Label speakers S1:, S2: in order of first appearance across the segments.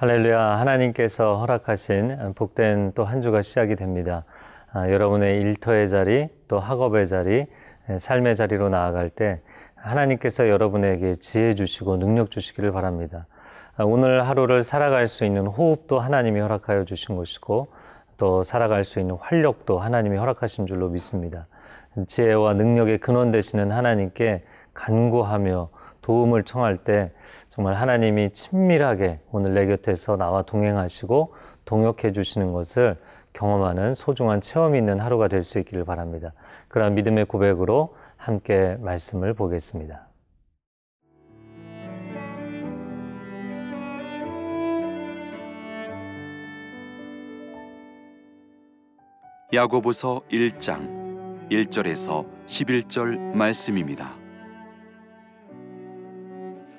S1: 할렐루야. 하나님께서 허락하신 복된 또 한 주가 시작이 됩니다. 아, 여러분의 일터의 자리, 또 학업의 자리, 삶의 자리로 나아갈 때 하나님께서 여러분에게 지혜 주시고 능력 주시기를 바랍니다. 아, 오늘 하루를 살아갈 수 있는 호흡도 하나님이 허락하여 주신 것이고 또 살아갈 수 있는 활력도 하나님이 허락하신 줄로 믿습니다. 지혜와 능력의 근원 되시는 하나님께 간구하며 도움을 청할 때 정말 하나님이 친밀하게 오늘 내 곁에서 나와 동행하시고 동역해 주시는 것을 경험하는 소중한 체험이 있는 하루가 될 수 있기를 바랍니다. 그러한 믿음의 고백으로 함께 말씀을 보겠습니다.
S2: 야고보서 1장 1절에서 11절 말씀입니다.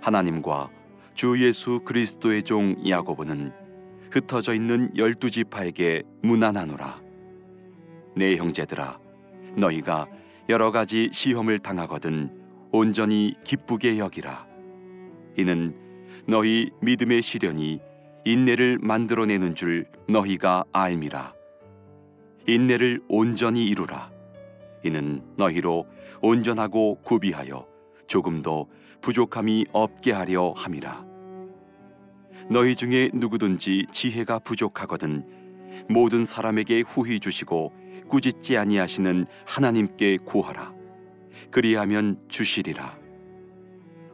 S2: 하나님과 주 예수 그리스도의 종 야고보는 흩어져 있는 열두 지파에게 무난하노라. 내 형제들아, 너희가 여러 가지 시험을 당하거든 온전히 기쁘게 여기라. 이는 너희 믿음의 시련이 인내를 만들어내는 줄 너희가 알미라. 인내를 온전히 이루라. 이는 너희로 온전하고 구비하여 조금도 부족함이 없게 하려 함이라. 너희 중에 누구든지 지혜가 부족하거든 모든 사람에게 후히 주시고 꾸짖지 아니하시는 하나님께 구하라. 그리하면 주시리라.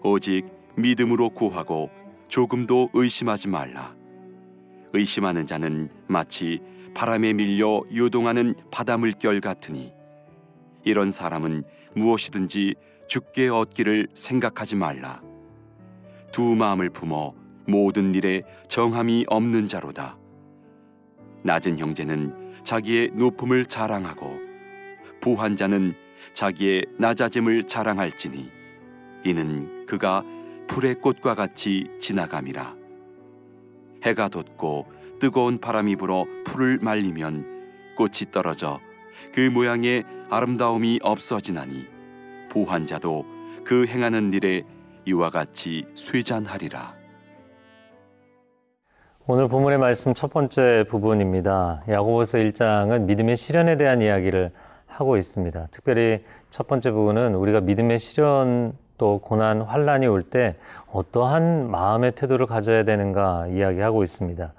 S2: 오직 믿음으로 구하고 조금도 의심하지 말라. 의심하는 자는 마치 바람에 밀려 요동하는 바닷물결 같으니 이런 사람은 무엇이든지 죽게 얻기를 생각하지 말라. 두 마음을 품어 모든 일에 정함이 없는 자로다. 낮은 형제는 자기의 높음을 자랑하고 부한 자는 자기의 낮아짐을 자랑할지니 이는 그가 풀의 꽃과 같이 지나감이라. 해가 돋고 뜨거운 바람이 불어 풀을 말리면 꽃이 떨어져 그 모양의 아름다움이 없어지나니 부한 자도 그 행하는 일에 이와 같이 쇠잔하리라.
S1: 오늘 본문의 말씀 첫 번째 부분입니다. 야고보서 1장은 믿음의 시련에 대한 이야기를 하고 있습니다. 특별히 첫 번째 부분은 우리가 믿음의 시련 또 고난 환란이 올 때 어떠한 마음의 태도를 가져야 되는가 이야기하고 있습니다.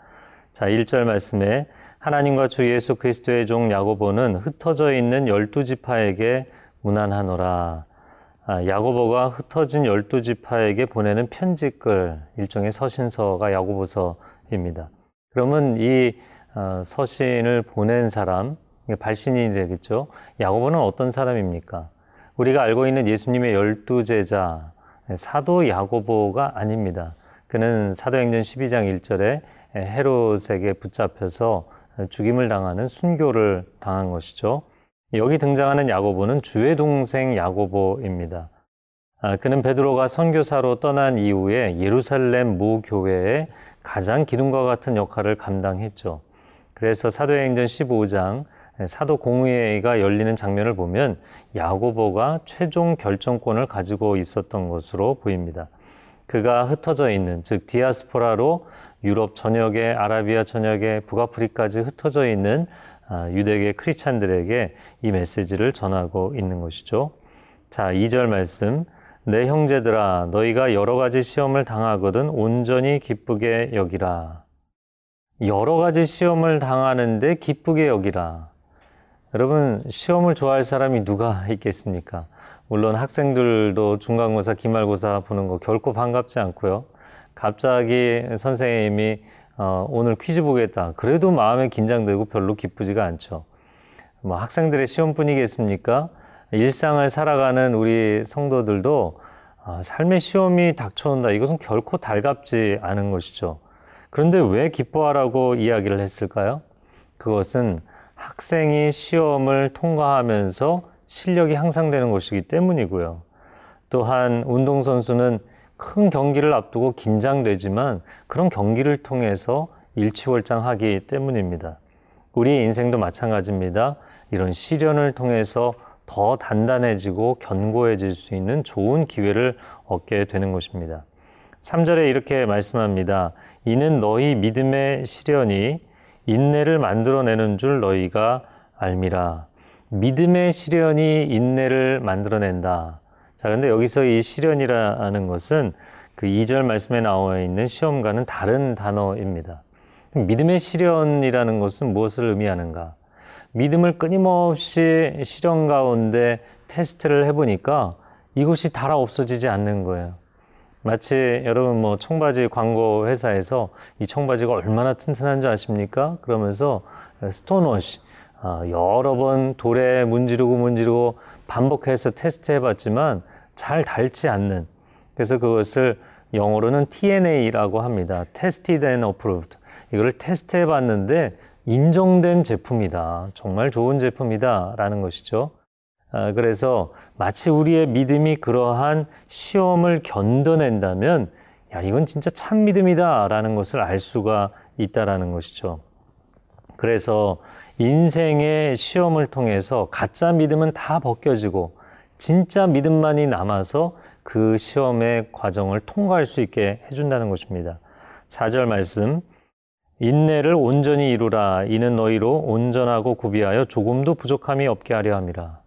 S1: 자, 1절 말씀에 하나님과 주 예수 그리스도의 종 야고보는 흩어져 있는 열두 지파에게 무난하노라. 아, 야고보가 흩어진 열두 지파에게 보내는 편지글 일종의 서신서가 야고보서입니다. 그러면 이 어, 서신을 보낸 사람 발신이 되겠죠. 야고보는 어떤 사람입니까? 우리가 알고 있는 예수님의 열두 제자 사도 야고보가 아닙니다. 그는 사도행전 12장 1절에 헤롯에게 붙잡혀서 죽임을 당하는 순교를 당한 것이죠. 여기 등장하는 야고보는 주의 동생 야고보입니다. 아, 그는 베드로가 선교사로 떠난 이후에 예루살렘 모 교회에 가장 기둥과 같은 역할을 감당했죠. 그래서 사도행전 15장 사도 공의회가 열리는 장면을 보면 야고보가 최종 결정권을 가지고 있었던 것으로 보입니다. 그가 흩어져 있는 즉 디아스포라로 유럽 전역에 아라비아 전역에 북아프리까지 흩어져 있는 아, 유대계 크리스찬들에게 이 메시지를 전하고 있는 것이죠. 자, 2절 말씀. 내 형제들아, 너희가 여러 가지 시험을 당하거든 온전히 기쁘게 여기라. 여러 가지 시험을 당하는데 기쁘게 여기라. 여러분, 시험을 좋아할 사람이 누가 있겠습니까? 물론 학생들도 중간고사, 기말고사 보는 거 결코 반갑지 않고요. 갑자기 선생님이 어, 오늘 퀴즈 보겠다. 그래도 마음에 긴장되고 별로 기쁘지가 않죠. 뭐 학생들의 시험뿐이겠습니까? 일상을 살아가는 우리 성도들도 어, 삶의 시험이 닥쳐온다. 이것은 결코 달갑지 않은 것이죠. 그런데 왜 기뻐하라고 이야기를 했을까요? 그것은 학생이 시험을 통과하면서 실력이 향상되는 것이기 때문이고요. 또한 운동선수는 큰 경기를 앞두고 긴장되지만 그런 경기를 통해서 일치월장하기 때문입니다. 우리 인생도 마찬가지입니다. 이런 시련을 통해서 더 단단해지고 견고해질 수 있는 좋은 기회를 얻게 되는 것입니다. 3절에 이렇게 말씀합니다. 이는 너희 믿음의 시련이 인내를 만들어내는 줄 너희가 알미라. 믿음의 시련이 인내를 만들어낸다. 자, 근데 여기서 이 시련이라는 것은 그 2절 말씀에 나와 있는 시험과는 다른 단어입니다. 믿음의 시련이라는 것은 무엇을 의미하는가? 믿음을 끊임없이 시련 가운데 테스트를 해보니까 이것이 달아 없어지지 않는 거예요. 마치 여러분 뭐 청바지 광고 회사에서 이 청바지가 얼마나 튼튼한 줄 아십니까? 그러면서 stone wash 아, 여러 번 돌에 문지르고 문지르고 반복해서 테스트 해봤지만 잘 닳지 않는 그래서 그것을 영어로는 T&A라고 합니다. Tested and Approved. 이거를 테스트 해 봤는데 인정된 제품이다. 정말 좋은 제품이다. 라는 것이죠. 아, 그래서 마치 우리의 믿음이 그러한 시험을 견뎌낸다면 야, 이건 진짜 참 믿음이다. 라는 것을 알 수가 있다라는 것이죠. 그래서 인생의 시험을 통해서 가짜 믿음은 다 벗겨지고 진짜 믿음만이 남아서 그 시험의 과정을 통과할 수 있게 해준다는 것입니다. 4절 말씀. 인내를 온전히 이루라. 이는 너희로 온전하고 구비하여 조금도 부족함이 없게 하려 함이라.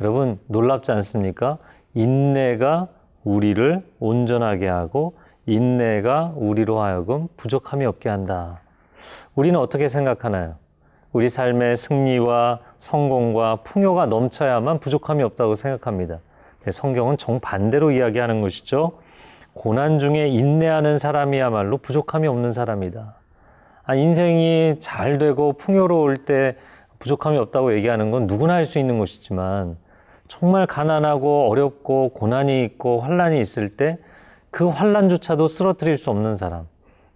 S1: 여러분, 놀랍지 않습니까? 인내가 우리를 온전하게 하고 인내가 우리로 하여금 부족함이 없게 한다. 우리는 어떻게 생각하나요? 우리 삶의 승리와 성공과 풍요가 넘쳐야만 부족함이 없다고 생각합니다. 성경은 정반대로 이야기하는 것이죠. 고난 중에 인내하는 사람이야말로 부족함이 없는 사람이다. 아, 인생이 잘 되고 풍요로울 때 부족함이 없다고 얘기하는 건 누구나 할 수 있는 것이지만 정말 가난하고 어렵고 고난이 있고 환란이 있을 때 그 환란조차도 쓰러뜨릴 수 없는 사람.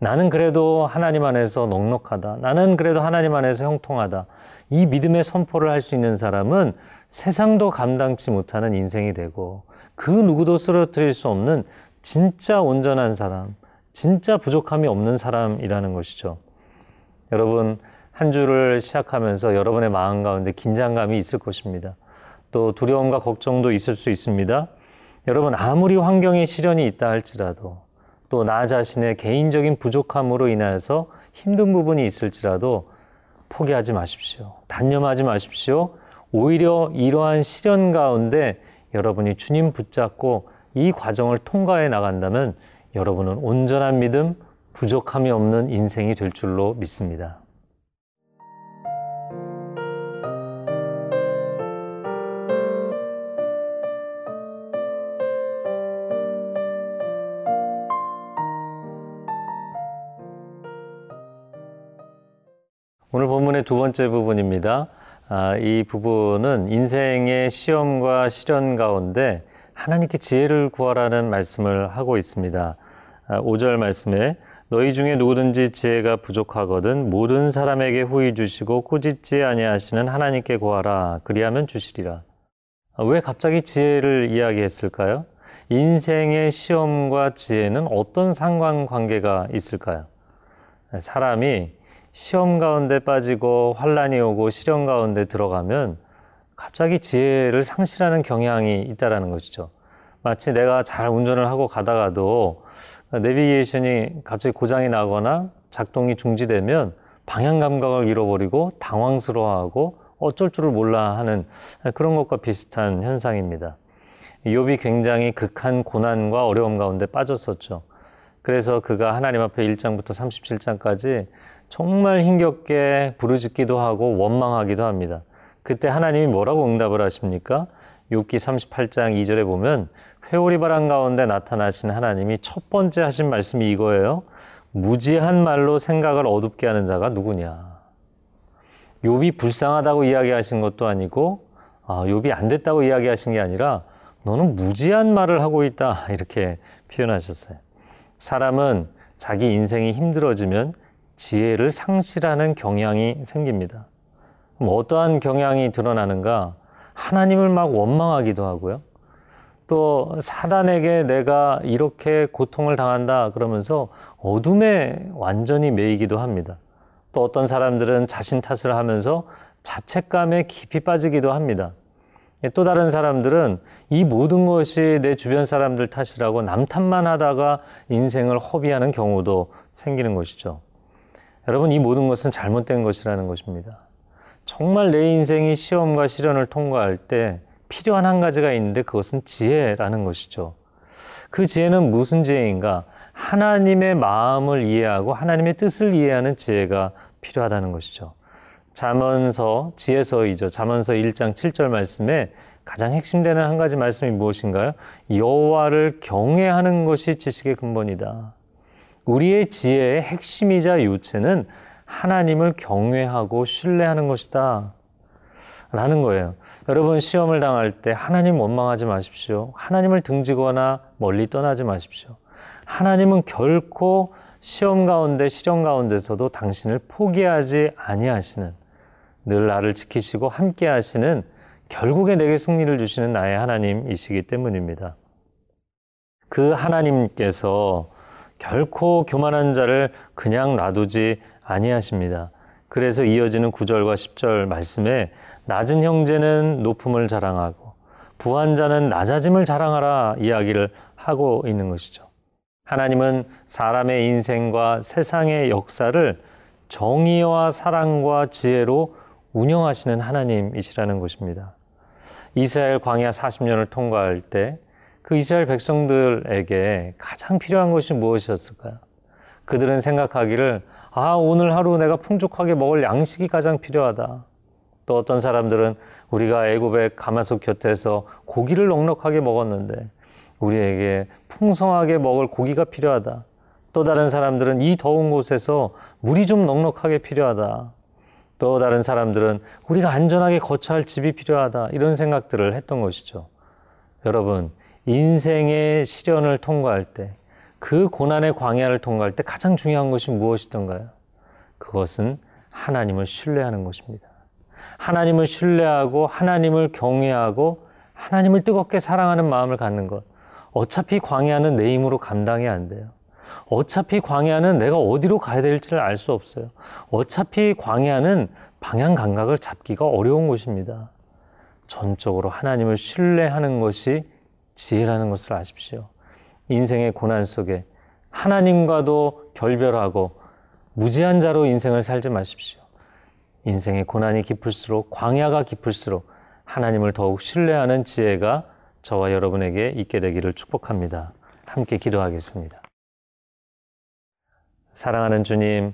S1: 나는 그래도 하나님 안에서 넉넉하다. 나는 그래도 하나님 안에서 형통하다. 이 믿음의 선포를 할 수 있는 사람은 세상도 감당치 못하는 인생이 되고 그 누구도 쓰러뜨릴 수 없는 진짜 온전한 사람, 진짜 부족함이 없는 사람이라는 것이죠. 여러분, 한 주를 시작하면서 여러분의 마음 가운데 긴장감이 있을 것입니다. 또 두려움과 걱정도 있을 수 있습니다. 여러분, 아무리 환경에 시련이 있다 할지라도 또 나 자신의 개인적인 부족함으로 인하여서 힘든 부분이 있을지라도 포기하지 마십시오. 단념하지 마십시오. 오히려 이러한 시련 가운데 여러분이 주님 붙잡고 이 과정을 통과해 나간다면 여러분은 온전한 믿음, 부족함이 없는 인생이 될 줄로 믿습니다. 두 번째 부분입니다. 아, 이 부분은 인생의 시험과 시련 가운데 하나님께 지혜를 구하라는 말씀을 하고 있습니다. 아, 5절 말씀에 너희 중에 누구든지 지혜가 부족하거든 모든 사람에게 후히 주시고 꾸짖지 아니하시는 하나님께 구하라 그리하면 주시리라. 아, 왜 갑자기 지혜를 이야기했을까요? 인생의 시험과 지혜는 어떤 상관관계가 있을까요? 사람이 시험 가운데 빠지고 환란이 오고 시련 가운데 들어가면 갑자기 지혜를 상실하는 경향이 있다라는 것이죠. 마치 내가 잘 운전을 하고 가다가도 내비게이션이 갑자기 고장이 나거나 작동이 중지되면 방향 감각을 잃어버리고 당황스러워하고 어쩔 줄을 몰라 하는 그런 것과 비슷한 현상입니다. 욥이 굉장히 극한 고난과 어려움 가운데 빠졌었죠. 그래서 그가 하나님 앞에 1장부터 37장까지 정말 힘겹게 부르짖기도 하고 원망하기도 합니다. 그때 하나님이 뭐라고 응답을 하십니까? 욥기 38장 2절에 보면 회오리 바람 가운데 나타나신 하나님이 첫 번째 하신 말씀이 이거예요. 무지한 말로 생각을 어둡게 하는 자가 누구냐? 욥이 불쌍하다고 이야기하신 것도 아니고 아, 욥이 안 됐다고 이야기하신 게 아니라 너는 무지한 말을 하고 있다 이렇게 표현하셨어요. 사람은 자기 인생이 힘들어지면 지혜를 상실하는 경향이 생깁니다. 어떠한 경향이 드러나는가? 하나님을 막 원망하기도 하고요. 또 사단에게 내가 이렇게 고통을 당한다 그러면서 어둠에 완전히 매이기도 합니다. 또 어떤 사람들은 자신 탓을 하면서 자책감에 깊이 빠지기도 합니다. 또 다른 사람들은 이 모든 것이 내 주변 사람들 탓이라고 남 탓만 하다가 인생을 허비하는 경우도 생기는 것이죠. 여러분, 이 모든 것은 잘못된 것이라는 것입니다. 정말 내 인생이 시험과 시련을 통과할 때 필요한 한 가지가 있는데 그것은 지혜라는 것이죠. 그 지혜는 무슨 지혜인가? 하나님의 마음을 이해하고 하나님의 뜻을 이해하는 지혜가 필요하다는 것이죠. 잠언서 지혜서이죠. 잠언서 1장 7절 말씀에 가장 핵심되는 한 가지 말씀이 무엇인가요? 여호와를 경외하는 것이 지식의 근본이다. 우리의 지혜의 핵심이자 요체는 하나님을 경외하고 신뢰하는 것이다. 라는 거예요. 여러분 시험을 당할 때 하나님 원망하지 마십시오. 하나님을 등지거나 멀리 떠나지 마십시오. 하나님은 결코 시험 가운데 시련 가운데서도 당신을 포기하지 아니하시는 늘 나를 지키시고 함께 하시는 결국에 내게 승리를 주시는 나의 하나님이시기 때문입니다. 그 하나님께서 결코 교만한 자를 그냥 놔두지 아니하십니다. 그래서 이어지는 9절과 10절 말씀에 낮은 형제는 높음을 자랑하고 부한 자는 낮아짐을 자랑하라 이야기를 하고 있는 것이죠. 하나님은 사람의 인생과 세상의 역사를 정의와 사랑과 지혜로 운영하시는 하나님이시라는 것입니다. 이스라엘 광야 40년을 통과할 때 그 이스라엘 백성들에게 가장 필요한 것이 무엇이었을까요? 그들은 생각하기를 아, 오늘 하루 내가 풍족하게 먹을 양식이 가장 필요하다. 또 어떤 사람들은 우리가 애굽의 가마솥 곁에서 고기를 넉넉하게 먹었는데 우리에게 풍성하게 먹을 고기가 필요하다. 또 다른 사람들은 이 더운 곳에서 물이 좀 넉넉하게 필요하다. 또 다른 사람들은 우리가 안전하게 거처할 집이 필요하다. 이런 생각들을 했던 것이죠. 여러분, 인생의 시련을 통과할 때, 그 고난의 광야를 통과할 때 가장 중요한 것이 무엇이던가요? 그것은 하나님을 신뢰하는 것입니다. 하나님을 신뢰하고 하나님을 경외하고 하나님을 뜨겁게 사랑하는 마음을 갖는 것. 어차피 광야는 내 힘으로 감당이 안 돼요. 어차피 광야는 내가 어디로 가야 될지를 알 수 없어요. 어차피 광야는 방향 감각을 잡기가 어려운 곳입니다. 전적으로 하나님을 신뢰하는 것이 지혜라는 것을 아십시오. 인생의 고난 속에 하나님과도 결별하고 무지한 자로 인생을 살지 마십시오. 인생의 고난이 깊을수록 광야가 깊을수록 하나님을 더욱 신뢰하는 지혜가 저와 여러분에게 있게 되기를 축복합니다. 함께 기도하겠습니다. 사랑하는 주님,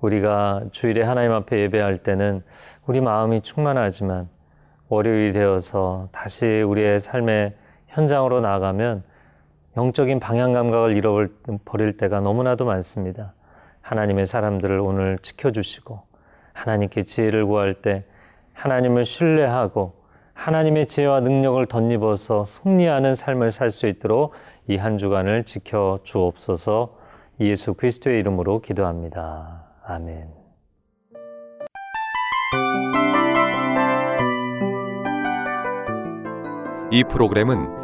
S1: 우리가 주일에 하나님 앞에 예배할 때는 우리 마음이 충만하지만 월요일이 되어서 다시 우리의 삶의 현장으로 나가면 영적인 방향 감각을 잃어버릴 때가 너무나도 많습니다. 하나님의 사람들을 오늘 지켜주시고 하나님께 지혜를 구할 때 하나님을 신뢰하고 하나님의 지혜와 능력을 덧입어서 승리하는 삶을 살 수 있도록 이 한 주간을 지켜 주옵소서 예수 그리스도의 이름으로 기도합니다. 아멘.
S3: 이 프로그램은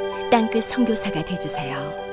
S4: 땅끝 선교사가 되주세요.